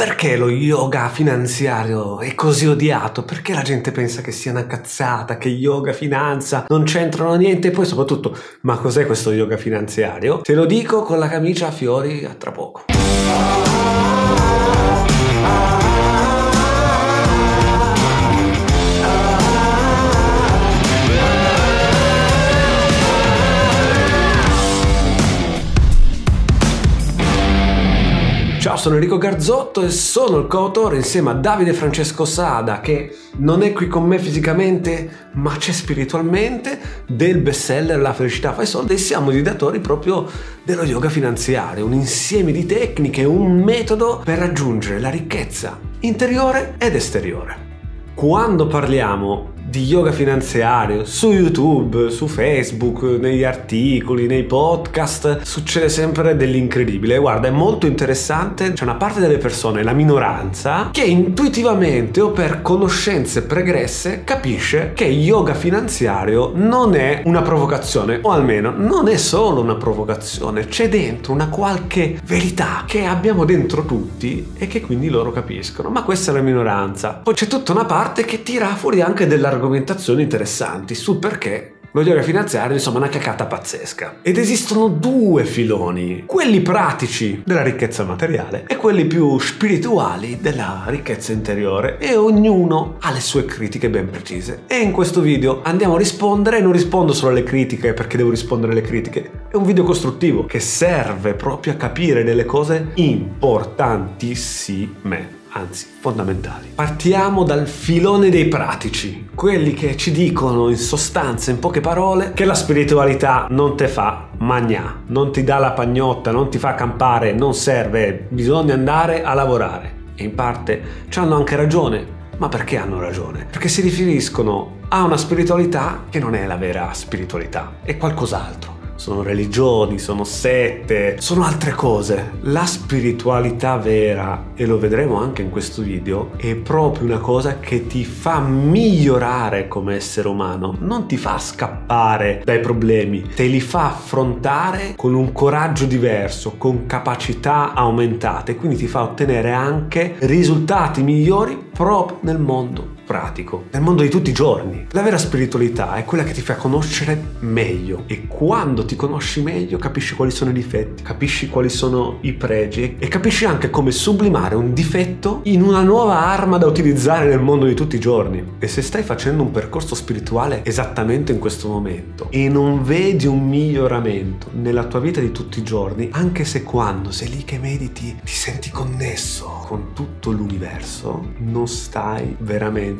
Perché lo yoga finanziario è così odiato? Perché la gente pensa che sia una cazzata, che yoga, finanza non c'entrano niente? E poi soprattutto, ma cos'è questo yoga finanziario? Te lo dico con la camicia a fiori a tra poco. Ciao, sono Enrico Garzotto e sono il coautore insieme a Davide Francesco Sada che non è qui con me fisicamente ma c'è spiritualmente del bestseller La felicità fa i soldi e siamo i datori proprio dello yoga finanziario, un insieme di tecniche, un metodo per raggiungere la ricchezza interiore ed esteriore. Quando parliamo di yoga finanziario su YouTube, su Facebook, negli articoli, nei podcast, succede sempre dell'incredibile. Guarda, è molto interessante, c'è una parte delle persone, la minoranza, che intuitivamente o per conoscenze pregresse capisce che yoga finanziario non è una provocazione, o almeno non è solo una provocazione, c'è dentro una qualche verità che abbiamo dentro tutti e che quindi loro capiscono. Ma questa è la minoranza. Poi c'è tutta una parte che tira fuori anche dell'argomento argomentazioni interessanti sul perché yoga finanziario insomma una cacata pazzesca. Ed esistono due filoni, quelli pratici della ricchezza materiale e quelli più spirituali della ricchezza interiore e ognuno ha le sue critiche ben precise. E in questo video andiamo a rispondere, non rispondo solo alle critiche perché devo rispondere alle critiche, è un video costruttivo che serve proprio a capire delle cose importantissime anzi fondamentali. Partiamo dal filone dei pratici, quelli che ci dicono in sostanza, in poche parole, che la spiritualità non te fa magna, non ti dà la pagnotta, non ti fa campare, non serve, bisogna andare a lavorare. E in parte ci hanno anche ragione, ma perché hanno ragione? Perché si riferiscono a una spiritualità che non è la vera spiritualità, è qualcos'altro sono religioni, sono sette, sono altre cose. La spiritualità vera, e lo vedremo anche in questo video, è proprio una cosa che ti fa migliorare come essere umano, non ti fa scappare dai problemi, te li fa affrontare con un coraggio diverso, con capacità aumentate, quindi ti fa ottenere anche risultati migliori proprio nel mondo pratico, nel mondo di tutti i giorni. La vera spiritualità è quella che ti fa conoscere meglio e quando ti conosci meglio capisci quali sono i difetti, capisci quali sono i pregi e capisci anche come sublimare un difetto in una nuova arma da utilizzare nel mondo di tutti i giorni. E se stai facendo un percorso spirituale esattamente in questo momento e non vedi un miglioramento nella tua vita di tutti i giorni, anche se quando sei lì che mediti ti senti connesso con tutto l'universo, non stai veramente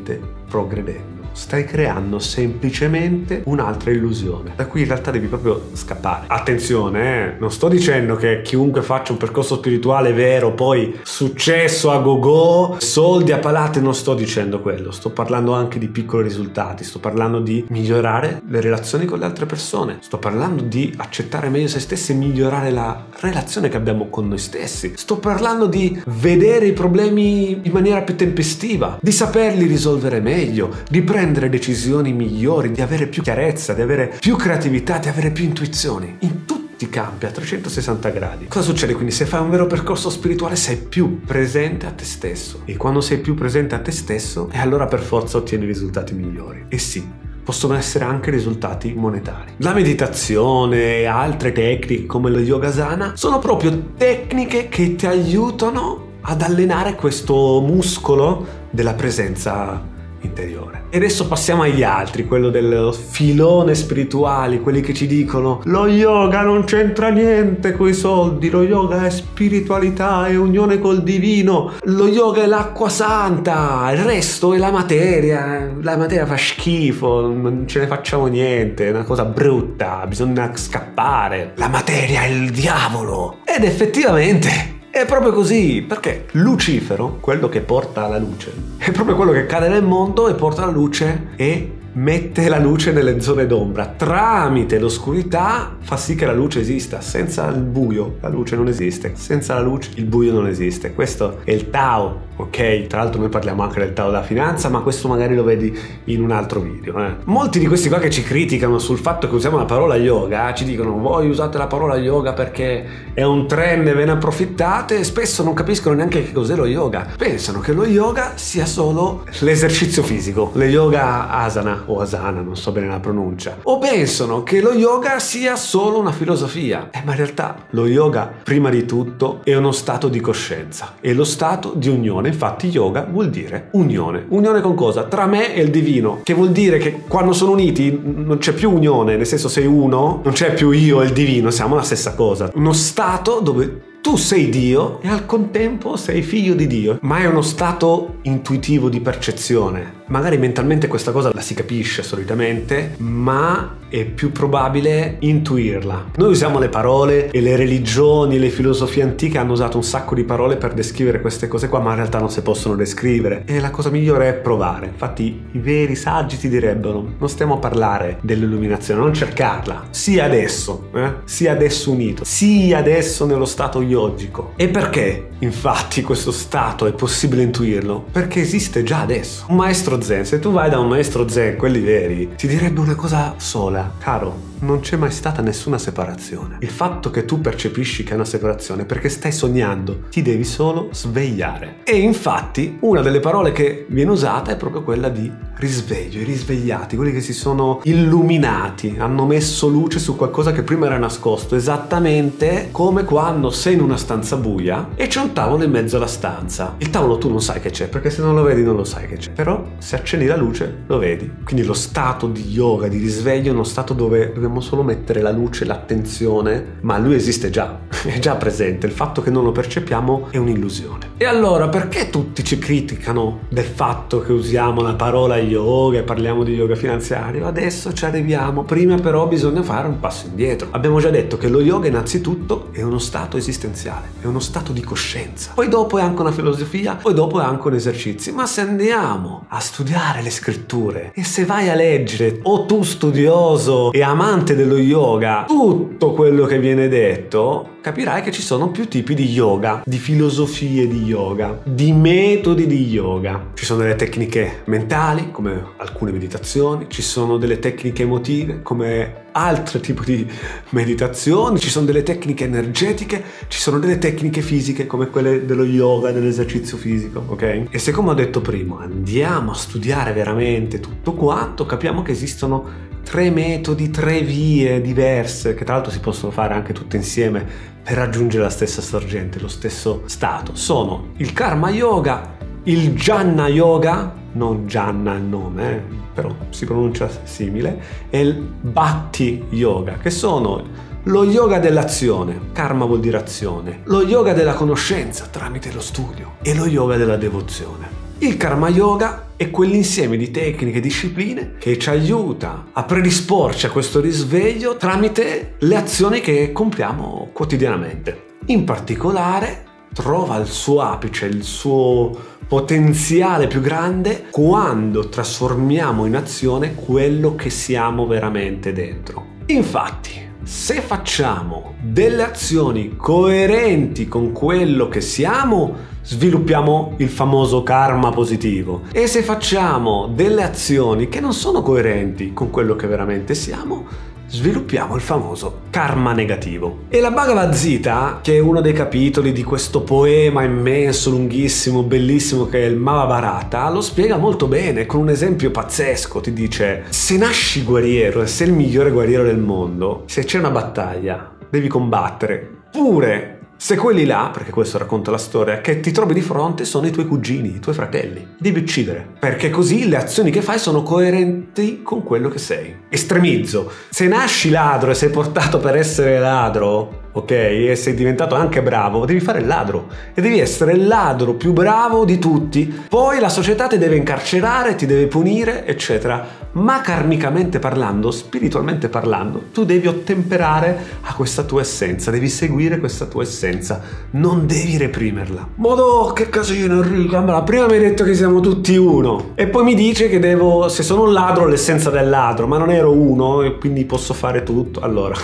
progredendo stai creando semplicemente un'altra illusione, da cui in realtà devi proprio scappare. Attenzione, eh? non sto dicendo che chiunque faccia un percorso spirituale vero, poi successo a go-go, soldi a palate, non sto dicendo quello, sto parlando anche di piccoli risultati, sto parlando di migliorare le relazioni con le altre persone, sto parlando di accettare meglio se stessi e migliorare la relazione che abbiamo con noi stessi, sto parlando di vedere i problemi in maniera più tempestiva, di saperli risolvere meglio, di prendere prendere decisioni migliori, di avere più chiarezza, di avere più creatività, di avere più intuizioni. In tutti i campi a 360 gradi. Cosa succede quindi? Se fai un vero percorso spirituale sei più presente a te stesso e quando sei più presente a te stesso e allora per forza ottieni risultati migliori. E sì, possono essere anche risultati monetari. La meditazione e altre tecniche come lo yogasana sono proprio tecniche che ti aiutano ad allenare questo muscolo della presenza interiore. E adesso passiamo agli altri, quello del filone spirituali, quelli che ci dicono lo yoga non c'entra niente con i soldi, lo yoga è spiritualità, è unione col divino, lo yoga è l'acqua santa, il resto è la materia, la materia fa schifo, non ce ne facciamo niente, è una cosa brutta, bisogna scappare, la materia è il diavolo. Ed effettivamente è proprio così, perché Lucifero, quello che porta la luce, è proprio quello che cade nel mondo e porta la luce e mette la luce nelle zone d'ombra. Tramite l'oscurità fa sì che la luce esista. Senza il buio la luce non esiste. Senza la luce il buio non esiste. Questo è il Tao ok? Tra l'altro noi parliamo anche del Tao della finanza, ma questo magari lo vedi in un altro video. Eh. Molti di questi qua che ci criticano sul fatto che usiamo la parola yoga, ci dicono voi usate la parola yoga perché è un trend e ve ne approfittate e spesso non capiscono neanche che cos'è lo yoga. Pensano che lo yoga sia solo l'esercizio fisico, le yoga asana o asana, non so bene la pronuncia. O pensano che lo yoga sia solo una filosofia. Eh, ma in realtà lo yoga, prima di tutto, è uno stato di coscienza, è lo stato di unione. Infatti yoga vuol dire unione. Unione con cosa? Tra me e il divino, che vuol dire che quando sono uniti non c'è più unione, nel senso sei uno, non c'è più io e il divino, siamo la stessa cosa. Uno stato dove tu sei Dio e al contempo sei figlio di Dio, ma è uno stato intuitivo di percezione. Magari mentalmente questa cosa la si capisce solitamente, ma è più probabile intuirla. Noi usiamo le parole e le religioni, le filosofie antiche hanno usato un sacco di parole per descrivere queste cose qua, ma in realtà non si possono descrivere. E la cosa migliore è provare. Infatti i veri saggi ti direbbero, non stiamo a parlare dell'illuminazione, non cercarla. Sia adesso, eh? sia adesso unito, sia adesso nello stato yogico. E perché? Infatti questo stato è possibile intuirlo perché esiste già adesso. Un maestro zen, se tu vai da un maestro zen, quelli veri, ti direbbe una cosa sola, caro, non c'è mai stata nessuna separazione. Il fatto che tu percepisci che è una separazione è perché stai sognando, ti devi solo svegliare. E infatti una delle parole che viene usata è proprio quella di risveglio, i risvegliati, quelli che si sono illuminati, hanno messo luce su qualcosa che prima era nascosto, esattamente come quando sei in una stanza buia e c'è un tavolo in mezzo alla stanza. Il tavolo tu non sai che c'è, perché se non lo vedi non lo sai che c'è, però se accendi la luce lo vedi. Quindi lo stato di yoga, di risveglio è uno stato dove dobbiamo solo mettere la luce, l'attenzione, ma lui esiste già, è già presente, il fatto che non lo percepiamo è un'illusione. E allora perché tutti ci criticano del fatto che usiamo la parola yoga e parliamo di yoga finanziario? Adesso ci arriviamo, prima però bisogna fare un passo indietro. Abbiamo già detto che lo yoga innanzitutto è uno stato esistenziale, è uno stato di coscienza. Poi dopo è anche una filosofia, poi dopo è anche un esercizio. Ma se andiamo a studiare le scritture e se vai a leggere, o tu studioso e amante dello yoga, tutto quello che viene detto, capirai che ci sono più tipi di yoga, di filosofie di yoga, di metodi di yoga. Ci sono delle tecniche mentali, come alcune meditazioni, ci sono delle tecniche emotive, come altri tipi di meditazioni, ci sono delle tecniche energetiche, ci sono delle tecniche fisiche come quelle dello yoga, dell'esercizio fisico, ok? E se come ho detto prima, andiamo a studiare veramente tutto quanto, capiamo che esistono tre metodi, tre vie diverse, che tra l'altro si possono fare anche tutte insieme per raggiungere la stessa sorgente, lo stesso stato. Sono il karma yoga, il jhana yoga, non Janna il nome, eh, però si pronuncia simile, e il bhakti yoga, che sono lo yoga dell'azione, karma vuol dire azione, lo yoga della conoscenza tramite lo studio e lo yoga della devozione. Il karma yoga è quell'insieme di tecniche e discipline che ci aiuta a predisporci a questo risveglio tramite le azioni che compiamo quotidianamente. In particolare trova il suo apice, il suo potenziale più grande quando trasformiamo in azione quello che siamo veramente dentro. Infatti, se facciamo delle azioni coerenti con quello che siamo, sviluppiamo il famoso karma positivo. E se facciamo delle azioni che non sono coerenti con quello che veramente siamo, sviluppiamo il famoso karma negativo. E la Bhagavad Gita, che è uno dei capitoli di questo poema immenso, lunghissimo, bellissimo che è il Mahabharata, lo spiega molto bene con un esempio pazzesco. Ti dice, se nasci guerriero e sei il migliore guerriero del mondo, se c'è una battaglia, devi combattere. Pure se quelli là, perché questo racconta la storia, che ti trovi di fronte sono i tuoi cugini, i tuoi fratelli, devi uccidere, perché così le azioni che fai sono coerenti con quello che sei. Estremizzo, se nasci ladro e sei portato per essere ladro, ok, e sei diventato anche bravo, devi fare il ladro e devi essere il ladro più bravo di tutti. Poi la società ti deve incarcerare, ti deve punire, eccetera ma karmicamente parlando, spiritualmente parlando, tu devi ottemperare a questa tua essenza, devi seguire questa tua essenza, non devi reprimerla. Modo, che casino Enrico, allora, prima mi hai detto che siamo tutti uno e poi mi dice che devo, se sono un ladro, l'essenza del ladro, ma non ero uno e quindi posso fare tutto. Allora,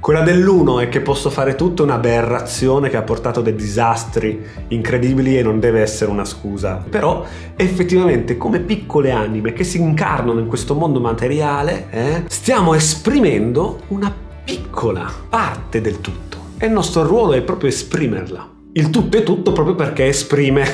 quella dell'uno è che posso fare tutto, è un'aberrazione che ha portato dei disastri incredibili e non deve essere una scusa. Però effettivamente come piccole anime che si incarnano in questo mondo materiale, eh, stiamo esprimendo una piccola parte del tutto. E il nostro ruolo è proprio esprimerla. Il tutto è tutto proprio perché esprime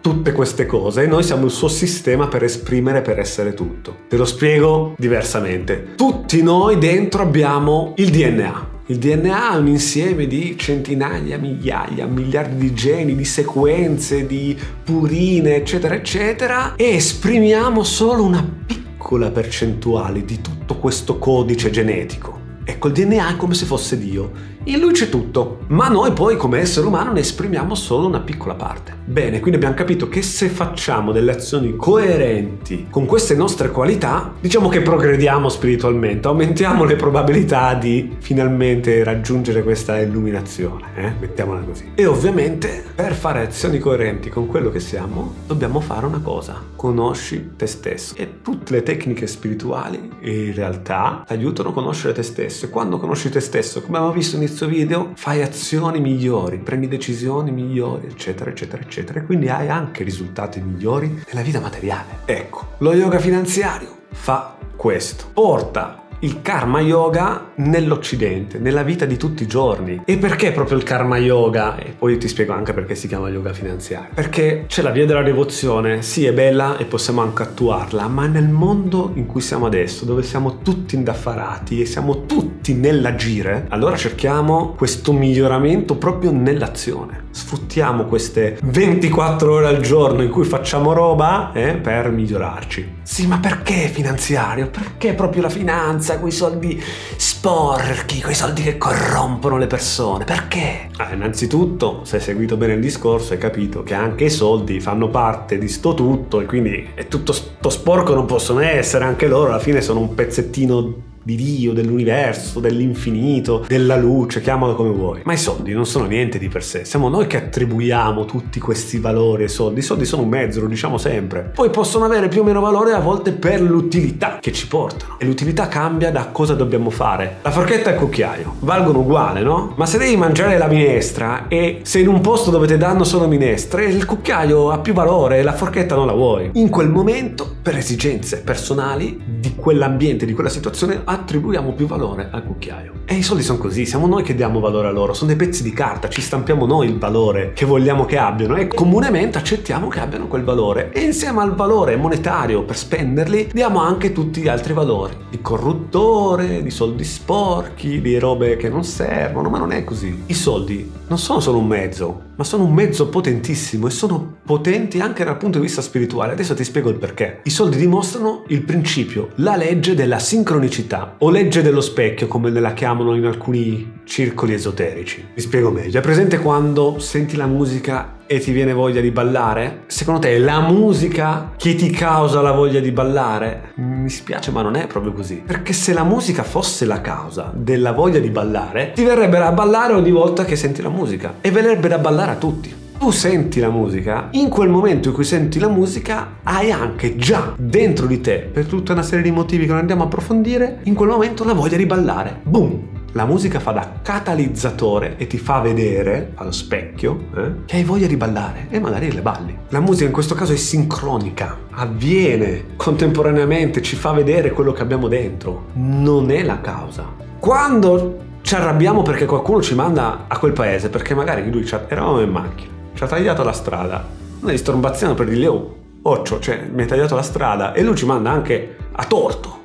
tutte queste cose e noi siamo il suo sistema per esprimere, per essere tutto. Te lo spiego diversamente. Tutti noi dentro abbiamo il DNA. Il DNA è un insieme di centinaia, migliaia, miliardi di geni, di sequenze, di purine, eccetera, eccetera, e esprimiamo solo una piccola percentuale di tutto questo codice genetico. Ecco, il DNA è come se fosse Dio. In lui c'è tutto, ma noi poi come essere umano ne esprimiamo solo una piccola parte. Bene, quindi abbiamo capito che se facciamo delle azioni coerenti con queste nostre qualità, diciamo che progrediamo spiritualmente, aumentiamo le probabilità di finalmente raggiungere questa illuminazione, eh? mettiamola così. E ovviamente per fare azioni coerenti con quello che siamo, dobbiamo fare una cosa, conosci te stesso. E tutte le tecniche spirituali in realtà aiutano a conoscere te stesso. E quando conosci te stesso, come abbiamo visto inizio video, fai azioni migliori, prendi decisioni migliori, eccetera, eccetera eccetera, e quindi hai anche risultati migliori nella vita materiale. Ecco, lo yoga finanziario fa questo. Porta il karma yoga nell'Occidente, nella vita di tutti i giorni. E perché proprio il karma yoga? E poi ti spiego anche perché si chiama yoga finanziario. Perché c'è la via della devozione, sì è bella e possiamo anche attuarla, ma nel mondo in cui siamo adesso, dove siamo tutti indaffarati e siamo tutti nell'agire, allora cerchiamo questo miglioramento proprio nell'azione. Sfruttiamo queste 24 ore al giorno in cui facciamo roba eh, per migliorarci. Sì, ma perché finanziario? Perché proprio la finanza, quei soldi sporchi, quei soldi che corrompono le persone? Perché? Ah, innanzitutto, se hai seguito bene il discorso, hai capito che anche i soldi fanno parte di sto tutto e quindi è tutto sto sporco non possono essere, anche loro alla fine sono un pezzettino di Dio, dell'universo, dell'infinito, della luce, chiamalo come vuoi. Ma i soldi non sono niente di per sé, siamo noi che attribuiamo tutti questi valori ai soldi. I soldi sono un mezzo, lo diciamo sempre. Poi possono avere più o meno valore a volte per l'utilità che ci portano. E l'utilità cambia da cosa dobbiamo fare. La forchetta e il cucchiaio valgono uguale, no? Ma se devi mangiare la minestra e sei in un posto dove ti danno solo minestre, il cucchiaio ha più valore e la forchetta non la vuoi. In quel momento, per esigenze personali di quell'ambiente, di quella situazione, attribuiamo più valore al cucchiaio. E i soldi sono così, siamo noi che diamo valore a loro, sono dei pezzi di carta, ci stampiamo noi il valore che vogliamo che abbiano e comunemente accettiamo che abbiano quel valore. E insieme al valore monetario per spenderli diamo anche tutti gli altri valori, di corruttore, di soldi sporchi, di robe che non servono, ma non è così. I soldi non sono solo un mezzo, ma sono un mezzo potentissimo e sono potenti anche dal punto di vista spirituale. Adesso ti spiego il perché. I soldi dimostrano il principio, la legge della sincronicità o legge dello specchio come la chiamano in alcuni circoli esoterici. Vi spiego meglio. È presente quando senti la musica e ti viene voglia di ballare? Secondo te è la musica che ti causa la voglia di ballare? Mi spiace ma non è proprio così. Perché se la musica fosse la causa della voglia di ballare, ti verrebbe da ballare ogni volta che senti la musica e verrebbe da ballare a tutti tu senti la musica, in quel momento in cui senti la musica hai anche già dentro di te, per tutta una serie di motivi che non andiamo a approfondire, in quel momento la voglia di ballare. Boom! La musica fa da catalizzatore e ti fa vedere allo specchio eh, che hai voglia di ballare e magari le balli. La musica in questo caso è sincronica, avviene contemporaneamente, ci fa vedere quello che abbiamo dentro, non è la causa. Quando ci arrabbiamo perché qualcuno ci manda a quel paese, perché magari lui eravamo in macchina, ci ha tagliato la strada, noi strombaziamo per dirgli oh, occio, cioè mi hai tagliato la strada e lui ci manda anche a torto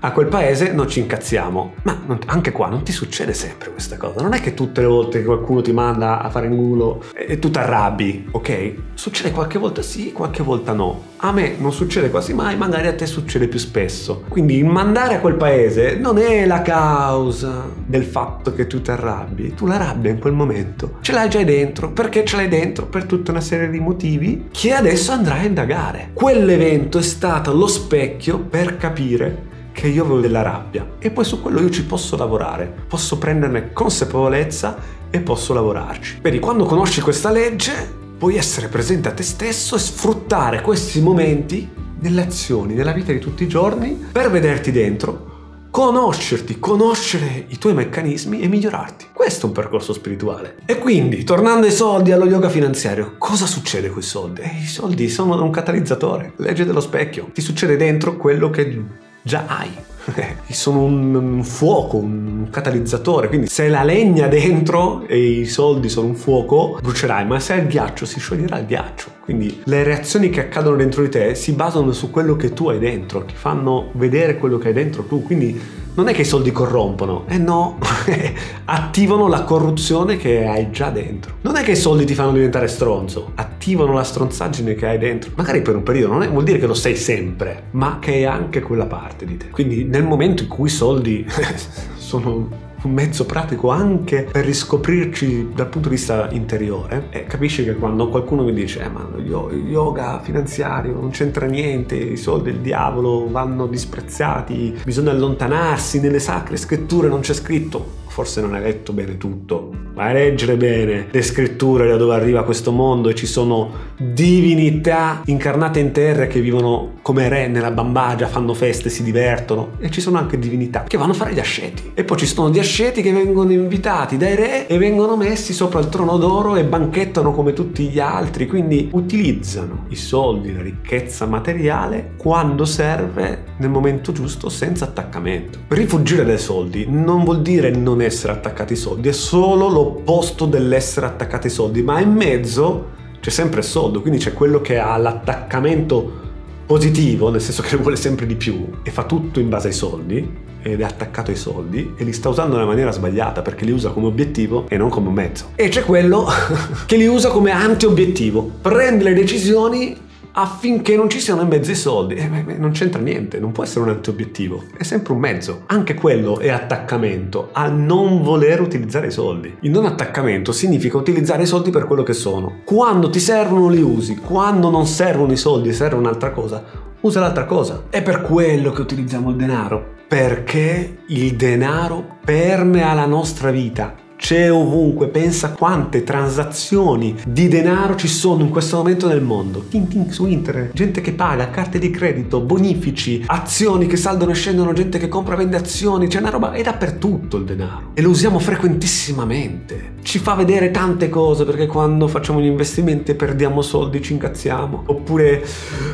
a quel paese non ci incazziamo. Ma non, anche qua non ti succede sempre questa cosa. Non è che tutte le volte che qualcuno ti manda a fare in culo e tu ti arrabbi, ok? Succede qualche volta sì, qualche volta no. A me non succede quasi mai, magari a te succede più spesso. Quindi mandare a quel paese non è la causa del fatto che tu ti arrabbi. Tu la rabbia in quel momento ce l'hai già dentro. Perché ce l'hai dentro? Per tutta una serie di motivi che adesso andrai a indagare. Quell'evento è stato lo specchio per capire che io avevo della rabbia e poi su quello io ci posso lavorare, posso prenderne consapevolezza e posso lavorarci. Vedi, quando conosci questa legge puoi essere presente a te stesso e sfruttare questi momenti nelle azioni, nella vita di tutti i giorni per vederti dentro, conoscerti, conoscere i tuoi meccanismi e migliorarti. Questo è un percorso spirituale. E quindi, tornando ai soldi, allo yoga finanziario, cosa succede con i soldi? Eh, I soldi sono un catalizzatore, legge dello specchio. Ti succede dentro quello che già hai. Sono un, fuoco, un catalizzatore, quindi se la legna dentro e i soldi sono un fuoco, brucerai, ma se hai il ghiaccio si scioglierà il ghiaccio. Quindi le reazioni che accadono dentro di te si basano su quello che tu hai dentro, ti fanno vedere quello che hai dentro tu, quindi non è che i soldi corrompono, eh no, attivano la corruzione che hai già dentro. Non è che i soldi ti fanno diventare stronzo, attivano la stronzaggine che hai dentro. Magari per un periodo, non è, vuol dire che lo sei sempre, ma che è anche quella parte di te. Quindi nel momento in cui i soldi sono un mezzo pratico anche per riscoprirci dal punto di vista interiore e capisci che quando qualcuno mi dice eh, ma yoga finanziario non c'entra niente, i soldi del diavolo vanno disprezzati, bisogna allontanarsi, nelle sacre scritture non c'è scritto forse non hai letto bene tutto, vai a leggere bene le scritture da dove arriva questo mondo e ci sono divinità incarnate in terra che vivono come re nella bambagia, fanno feste, si divertono e ci sono anche divinità che vanno a fare gli asceti e poi ci sono gli asceti che vengono invitati dai re e vengono messi sopra il trono d'oro e banchettano come tutti gli altri, quindi utilizzano i soldi, la ricchezza materiale quando serve nel momento giusto senza attaccamento. Rifugire dai soldi non vuol dire non essere essere attaccati ai soldi, è solo l'opposto dell'essere attaccati ai soldi, ma in mezzo c'è sempre il soldo, quindi c'è quello che ha l'attaccamento positivo, nel senso che vuole sempre di più e fa tutto in base ai soldi ed è attaccato ai soldi e li sta usando nella maniera sbagliata perché li usa come obiettivo e non come mezzo. E c'è quello che li usa come anti-obiettivo, prende le decisioni affinché non ci siano in mezzo i soldi. Eh, non c'entra niente, non può essere un antiobiettivo, è sempre un mezzo. Anche quello è attaccamento a non voler utilizzare i soldi. Il non attaccamento significa utilizzare i soldi per quello che sono. Quando ti servono li usi, quando non servono i soldi e serve un'altra cosa, usa l'altra cosa. È per quello che utilizziamo il denaro. Perché il denaro permea la nostra vita c'è ovunque, pensa quante transazioni di denaro ci sono in questo momento nel mondo. Ting ting su internet, gente che paga, carte di credito, bonifici, azioni che saldono e scendono, gente che compra e vende azioni, c'è una roba, è dappertutto il denaro. E lo usiamo frequentissimamente. Ci fa vedere tante cose perché quando facciamo gli investimenti perdiamo soldi, ci incazziamo, oppure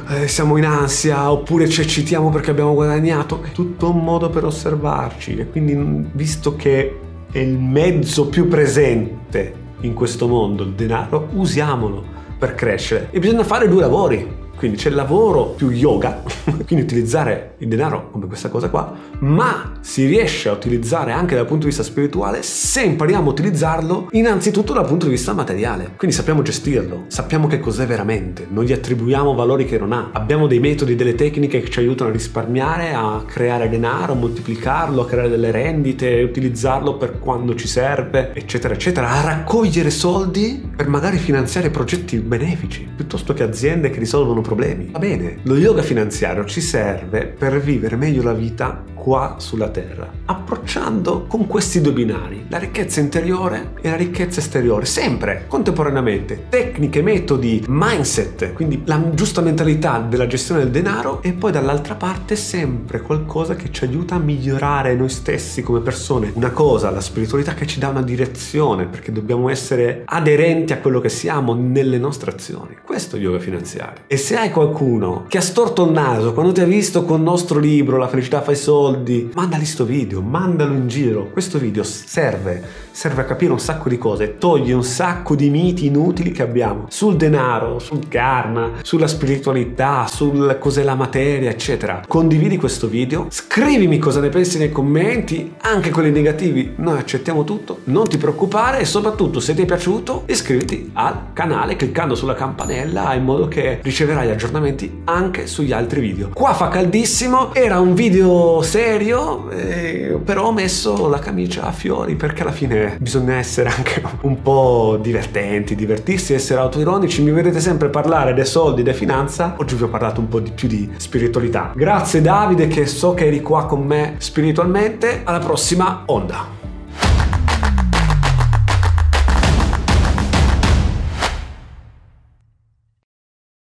eh, siamo in ansia, oppure ci eccitiamo perché abbiamo guadagnato. È tutto un modo per osservarci e quindi visto che è il mezzo più presente in questo mondo, il denaro, usiamolo per crescere. E bisogna fare due lavori. Quindi c'è lavoro più yoga, quindi utilizzare il denaro come questa cosa qua, ma si riesce a utilizzare anche dal punto di vista spirituale se impariamo a utilizzarlo innanzitutto dal punto di vista materiale. Quindi sappiamo gestirlo, sappiamo che cos'è veramente, non gli attribuiamo valori che non ha. Abbiamo dei metodi, delle tecniche che ci aiutano a risparmiare, a creare denaro, a moltiplicarlo, a creare delle rendite, utilizzarlo per quando ci serve, eccetera, eccetera, a raccogliere soldi per magari finanziare progetti benefici, piuttosto che aziende che risolvono problemi. Va bene, lo yoga finanziario ci serve per vivere meglio la vita qua sulla Terra, approcciando con questi due binari, la ricchezza interiore e la ricchezza esteriore, sempre contemporaneamente, tecniche, metodi, mindset, quindi la giusta mentalità della gestione del denaro e poi dall'altra parte sempre qualcosa che ci aiuta a migliorare noi stessi come persone, una cosa, la spiritualità che ci dà una direzione, perché dobbiamo essere aderenti a quello che siamo nelle nostre azioni. Questo è yoga finanziario. E se hai qualcuno che ha storto il naso quando ti ha visto con il nostro libro La felicità fa i soldi, soldi, mandali sto video, mandalo in giro. Questo video serve, serve a capire un sacco di cose, toglie un sacco di miti inutili che abbiamo sul denaro, sul karma, sulla spiritualità, sul cos'è la materia, eccetera. Condividi questo video, scrivimi cosa ne pensi nei commenti, anche quelli negativi, noi accettiamo tutto, non ti preoccupare e soprattutto se ti è piaciuto iscriviti al canale cliccando sulla campanella in modo che riceverai aggiornamenti anche sugli altri video. Qua fa caldissimo, era un video serio, eh, però ho messo la camicia a fiori perché alla fine bisogna essere anche un po' divertenti, divertirsi, essere autoironici. Mi vedete sempre parlare dei soldi, della finanza. Oggi vi ho parlato un po' di più di spiritualità. Grazie Davide che so che eri qua con me spiritualmente. Alla prossima onda.